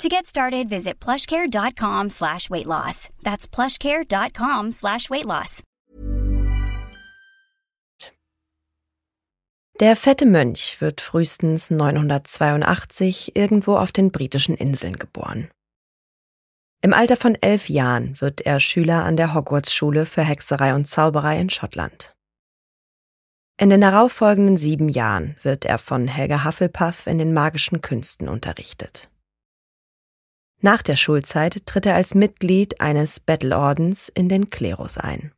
To get started, visit plushcare.com slash weight loss. That's plushcare.com slash weight loss. Der fette Mönch wird frühestens 982 irgendwo auf den britischen Inseln geboren. Im Alter von elf Jahren wird er Schüler an der Hogwarts-Schule für Hexerei und Zauberei in Schottland. In den darauffolgenden sieben Jahren wird er von Helga Hufflepuff in den magischen Künsten unterrichtet. Nach der Schulzeit tritt er als Mitglied eines Bettelordens in den Klerus ein.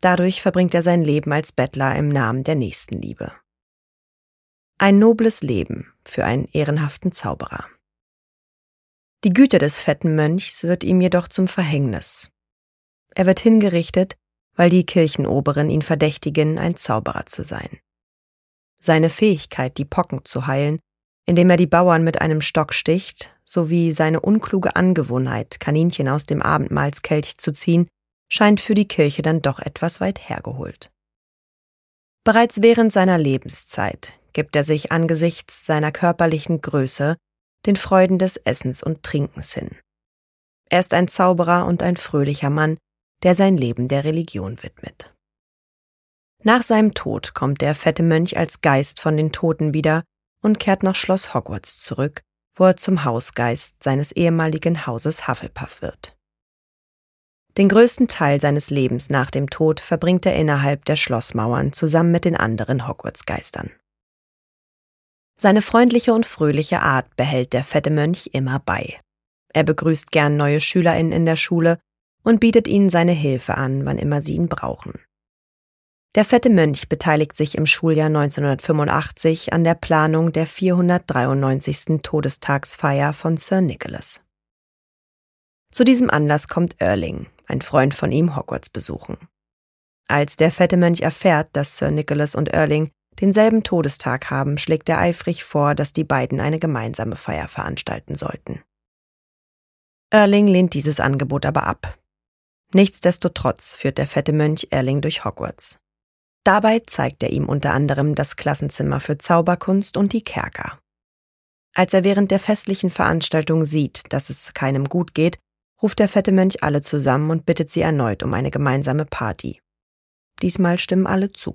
Dadurch verbringt er sein Leben als Bettler im Namen der Nächstenliebe. Ein nobles Leben für einen ehrenhaften Zauberer. Die Güte des fetten Mönchs wird ihm jedoch zum Verhängnis. Er wird hingerichtet, weil die Kirchenoberen ihn verdächtigen, ein Zauberer zu sein. Seine Fähigkeit, die Pocken zu heilen, indem er die Bauern mit einem Stock sticht, sowie seine unkluge Angewohnheit, Kaninchen aus dem Abendmahlskelch zu ziehen, scheint für die Kirche dann doch etwas weit hergeholt. Bereits während seiner Lebenszeit gibt er sich angesichts seiner körperlichen Größe den Freuden des Essens und Trinkens hin. Er ist ein Zauberer und ein fröhlicher Mann, der sein Leben der Religion widmet. Nach seinem Tod kommt der fette Mönch als Geist von den Toten wieder und kehrt nach Schloss Hogwarts zurück, wo er zum Hausgeist seines ehemaligen Hauses Hufflepuff wird. Den größten Teil seines Lebens nach dem Tod verbringt er innerhalb der Schlossmauern zusammen mit den anderen Hogwarts-Geistern. Seine freundliche und fröhliche Art behält der fette Mönch immer bei. Er begrüßt gern neue SchülerInnen in der Schule und bietet ihnen seine Hilfe an, wann immer sie ihn brauchen. Der fette Mönch beteiligt sich im Schuljahr 1985 an der Planung der 493. Todestagsfeier von Sir Nicholas. Zu diesem Anlass kommt Erling, ein Freund von ihm, Hogwarts besuchen. Als der fette Mönch erfährt, dass Sir Nicholas und Erling denselben Todestag haben, schlägt er eifrig vor, dass die beiden eine gemeinsame Feier veranstalten sollten. Erling lehnt dieses Angebot aber ab. Nichtsdestotrotz führt der fette Mönch Erling durch Hogwarts. Dabei zeigt er ihm unter anderem das Klassenzimmer für Zauberkunst und die Kerker. Als er während der festlichen Veranstaltung sieht, dass es keinem gut geht, ruft der fette Mönch alle zusammen und bittet sie erneut um eine gemeinsame Party. Diesmal stimmen alle zu.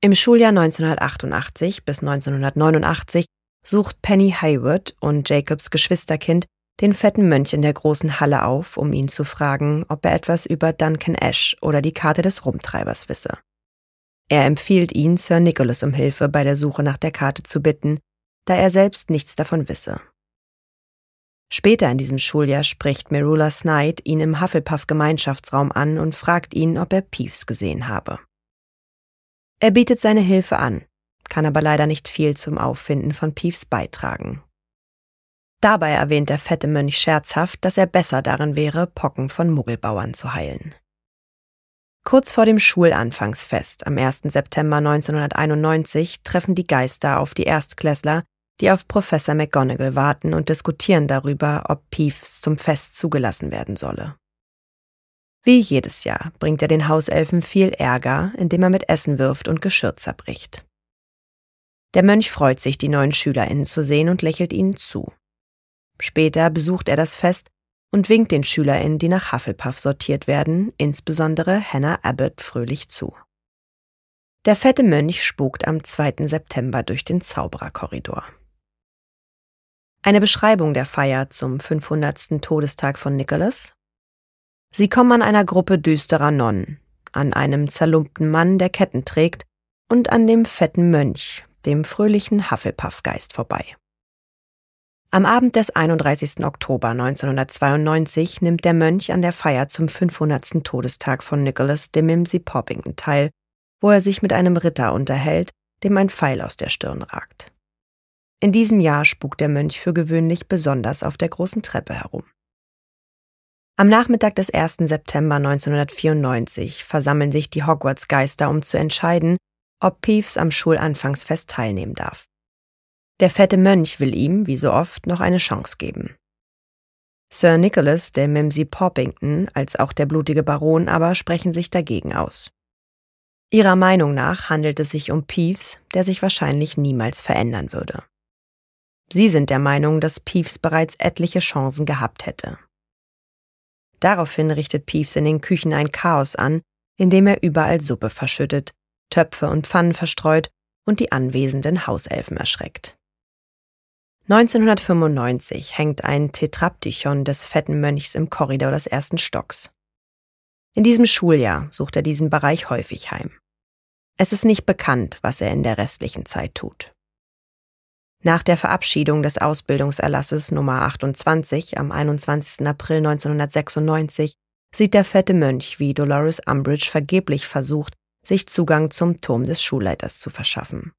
Im Schuljahr 1988 bis 1989 sucht Penny Hayward und Jacobs Geschwisterkind den fetten Mönch in der großen Halle auf, um ihn zu fragen, ob er etwas über Duncan Ash oder die Karte des Rumtreibers wisse. Er empfiehlt ihn, Sir Nicholas um Hilfe bei der Suche nach der Karte zu bitten, da er selbst nichts davon wisse. Später in diesem Schuljahr spricht Merula Snyde ihn im Hufflepuff-Gemeinschaftsraum an und fragt ihn, ob er Peeves gesehen habe. Er bietet seine Hilfe an, kann aber leider nicht viel zum Auffinden von Peeves beitragen. Dabei erwähnt der fette Mönch scherzhaft, dass er besser darin wäre, Pocken von Muggelbauern zu heilen. Kurz vor dem Schulanfangsfest am 1. September 1991 treffen die Geister auf die Erstklässler, die auf Professor McGonagall warten und diskutieren darüber, ob Peeves zum Fest zugelassen werden solle. Wie jedes Jahr bringt er den Hauselfen viel Ärger, indem er mit Essen wirft und Geschirr zerbricht. Der Mönch freut sich, die neuen SchülerInnen zu sehen und lächelt ihnen zu. Später besucht er das Fest und winkt den SchülerInnen, die nach Hufflepuff sortiert werden, insbesondere Hannah Abbott, fröhlich zu. Der fette Mönch spukt am 2. September durch den Zaubererkorridor. Eine Beschreibung der Feier zum 500. Todestag von Nicholas Sie kommen an einer Gruppe düsterer Nonnen, an einem zerlumpten Mann, der Ketten trägt, und an dem fetten Mönch, dem fröhlichen Hufflepuff-Geist vorbei. Am Abend des 31. Oktober 1992 nimmt der Mönch an der Feier zum 500. Todestag von Nicholas de Mimsy Poppington teil, wo er sich mit einem Ritter unterhält, dem ein Pfeil aus der Stirn ragt. In diesem Jahr spukt der Mönch für gewöhnlich besonders auf der großen Treppe herum. Am Nachmittag des 1. September 1994 versammeln sich die Hogwarts-Geister, um zu entscheiden, ob Peeves am Schulanfangsfest teilnehmen darf. Der fette Mönch will ihm, wie so oft, noch eine Chance geben. Sir Nicholas, der Mimsy Poppington, als auch der blutige Baron aber sprechen sich dagegen aus. Ihrer Meinung nach handelt es sich um Peeves, der sich wahrscheinlich niemals verändern würde. Sie sind der Meinung, dass Peeves bereits etliche Chancen gehabt hätte. Daraufhin richtet Peeves in den Küchen ein Chaos an, indem er überall Suppe verschüttet, Töpfe und Pfannen verstreut und die anwesenden Hauselfen erschreckt. 1995 hängt ein Tetraptychon des fetten Mönchs im Korridor des ersten Stocks. In diesem Schuljahr sucht er diesen Bereich häufig heim. Es ist nicht bekannt, was er in der restlichen Zeit tut. Nach der Verabschiedung des Ausbildungserlasses Nummer 28 am 21. April 1996 sieht der fette Mönch, wie Dolores Umbridge vergeblich versucht, sich Zugang zum Turm des Schulleiters zu verschaffen.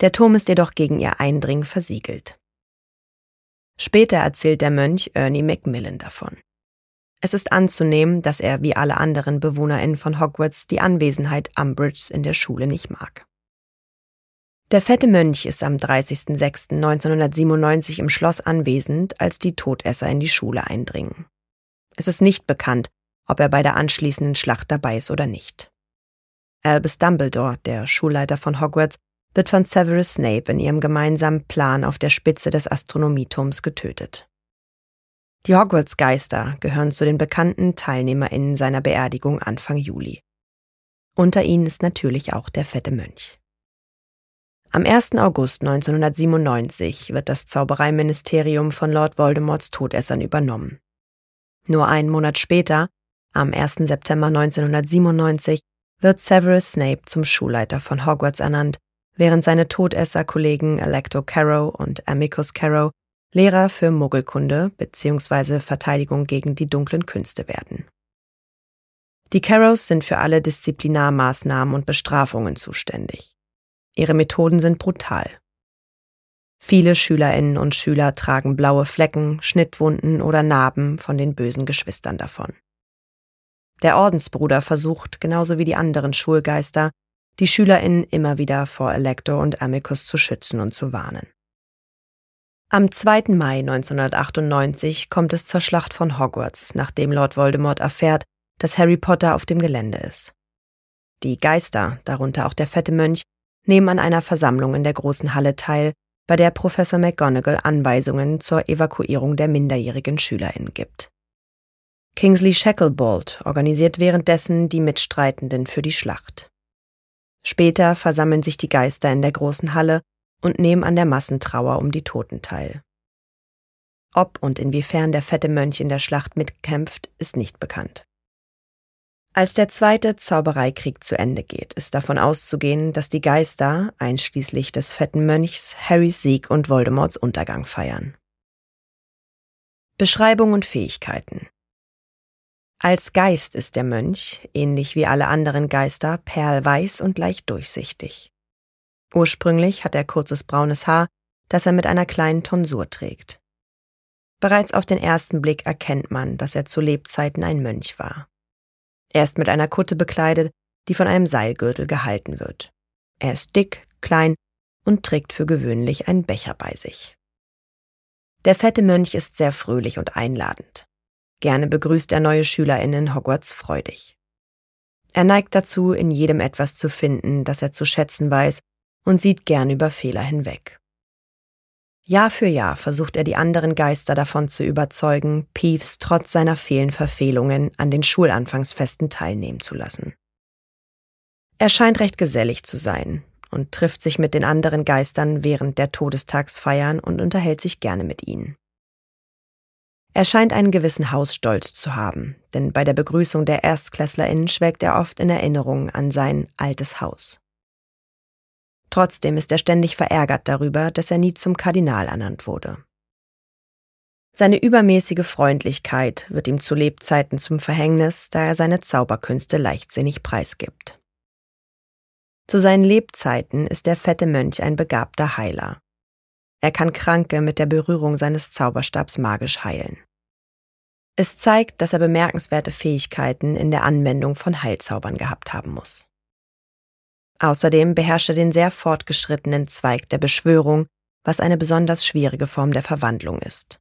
Der Turm ist jedoch gegen ihr Eindringen versiegelt. Später erzählt der Mönch Ernie Macmillan davon. Es ist anzunehmen, dass er wie alle anderen BewohnerInnen von Hogwarts die Anwesenheit Umbridges in der Schule nicht mag. Der fette Mönch ist am 30.06.1997 im Schloss anwesend, als die Todesser in die Schule eindringen. Es ist nicht bekannt, ob er bei der anschließenden Schlacht dabei ist oder nicht. Albus Dumbledore, der Schulleiter von Hogwarts, wird von Severus Snape in ihrem gemeinsamen Plan auf der Spitze des Astronomieturms getötet. Die Hogwarts-Geister gehören zu den bekannten TeilnehmerInnen seiner Beerdigung Anfang Juli. Unter ihnen ist natürlich auch der fette Mönch. Am 1. August 1997 wird das Zaubereiministerium von Lord Voldemorts Todessern übernommen. Nur einen Monat später, am 1. September 1997, wird Severus Snape zum Schulleiter von Hogwarts ernannt, während seine Todesser-Kollegen Electo Carrow und Amicus Carrow Lehrer für Muggelkunde bzw. Verteidigung gegen die dunklen Künste werden. Die Carrows sind für alle Disziplinarmaßnahmen und Bestrafungen zuständig. Ihre Methoden sind brutal. Viele Schülerinnen und Schüler tragen blaue Flecken, Schnittwunden oder Narben von den bösen Geschwistern davon. Der Ordensbruder versucht, genauso wie die anderen Schulgeister, die Schülerinnen immer wieder vor Elector und Amicus zu schützen und zu warnen. Am 2. Mai 1998 kommt es zur Schlacht von Hogwarts, nachdem Lord Voldemort erfährt, dass Harry Potter auf dem Gelände ist. Die Geister, darunter auch der fette Mönch, nehmen an einer Versammlung in der großen Halle teil, bei der Professor McGonagall Anweisungen zur Evakuierung der minderjährigen SchülerInnen gibt. Kingsley Shacklebolt organisiert währenddessen die Mitstreitenden für die Schlacht. Später versammeln sich die Geister in der großen Halle und nehmen an der Massentrauer um die Toten teil. Ob und inwiefern der fette Mönch in der Schlacht mitkämpft, ist nicht bekannt. Als der zweite Zaubereikrieg zu Ende geht, ist davon auszugehen, dass die Geister, einschließlich des fetten Mönchs, Harrys Sieg und Voldemorts Untergang feiern. Beschreibung und Fähigkeiten Als Geist ist der Mönch, ähnlich wie alle anderen Geister, perlweiß und leicht durchsichtig. Ursprünglich hat er kurzes braunes Haar, das er mit einer kleinen Tonsur trägt. Bereits auf den ersten Blick erkennt man, dass er zu Lebzeiten ein Mönch war. Er ist mit einer Kutte bekleidet, die von einem Seilgürtel gehalten wird. Er ist dick, klein und trägt für gewöhnlich einen Becher bei sich. Der fette Mönch ist sehr fröhlich und einladend. Gerne begrüßt er neue SchülerInnen Hogwarts freudig. Er neigt dazu, in jedem etwas zu finden, das er zu schätzen weiß und sieht gern über Fehler hinweg. Jahr für Jahr versucht er die anderen Geister davon zu überzeugen, Peeves trotz seiner vielen Verfehlungen an den Schulanfangsfesten teilnehmen zu lassen. Er scheint recht gesellig zu sein und trifft sich mit den anderen Geistern während der Todestagsfeiern und unterhält sich gerne mit ihnen. Er scheint einen gewissen Hausstolz zu haben, denn bei der Begrüßung der ErstklässlerInnen schwelgt er oft in Erinnerung an sein altes Haus. Trotzdem ist er ständig verärgert darüber, dass er nie zum Kardinal ernannt wurde. Seine übermäßige Freundlichkeit wird ihm zu Lebzeiten zum Verhängnis, da er seine Zauberkünste leichtsinnig preisgibt. Zu seinen Lebzeiten ist der fette Mönch ein begabter Heiler. Er kann Kranke mit der Berührung seines Zauberstabs magisch heilen. Es zeigt, dass er bemerkenswerte Fähigkeiten in der Anwendung von Heilzaubern gehabt haben muss. Außerdem beherrscht er den sehr fortgeschrittenen Zweig der Beschwörung, was eine besonders schwierige Form der Verwandlung ist.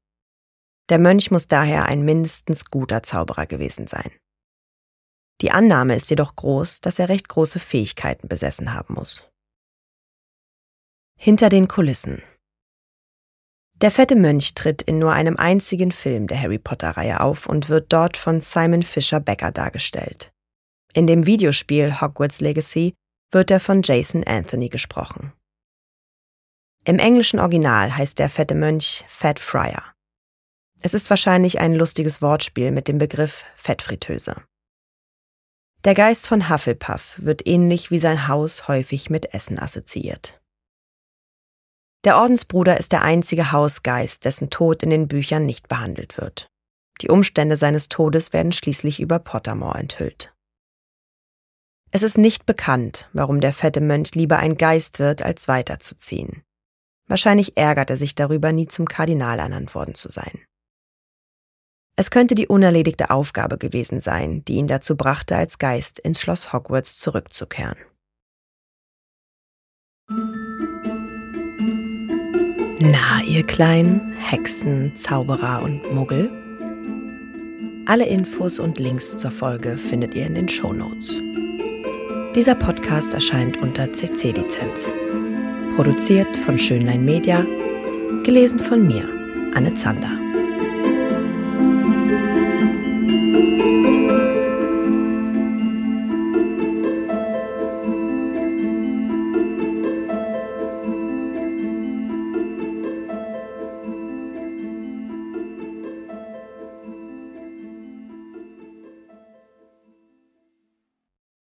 Der Mönch muss daher ein mindestens guter Zauberer gewesen sein. Die Annahme ist jedoch groß, dass er recht große Fähigkeiten besessen haben muss. Hinter den Kulissen Der fette Mönch tritt in nur einem einzigen Film der Harry Potter-Reihe auf und wird dort von Simon Fisher Becker dargestellt. In dem Videospiel Hogwarts Legacy wird er von Jason Anthony gesprochen. Im englischen Original heißt der fette Mönch Fat Friar. Es ist wahrscheinlich ein lustiges Wortspiel mit dem Begriff Fettfritteuse. Der Geist von Hufflepuff wird ähnlich wie sein Haus häufig mit Essen assoziiert. Der Ordensbruder ist der einzige Hausgeist, dessen Tod in den Büchern nicht behandelt wird. Die Umstände seines Todes werden schließlich über Pottermore enthüllt. Es ist nicht bekannt, warum der fette Mönch lieber ein Geist wird, als weiterzuziehen. Wahrscheinlich ärgert er sich darüber, nie zum Kardinal ernannt worden zu sein. Es könnte die unerledigte Aufgabe gewesen sein, die ihn dazu brachte, als Geist ins Schloss Hogwarts zurückzukehren. Na, ihr kleinen Hexen, Zauberer und Muggel? Alle Infos und Links zur Folge findet ihr in den Show Notes. Dieser Podcast erscheint unter CC-Lizenz. Produziert von Schönlein Media, gelesen von mir, Anne Zander.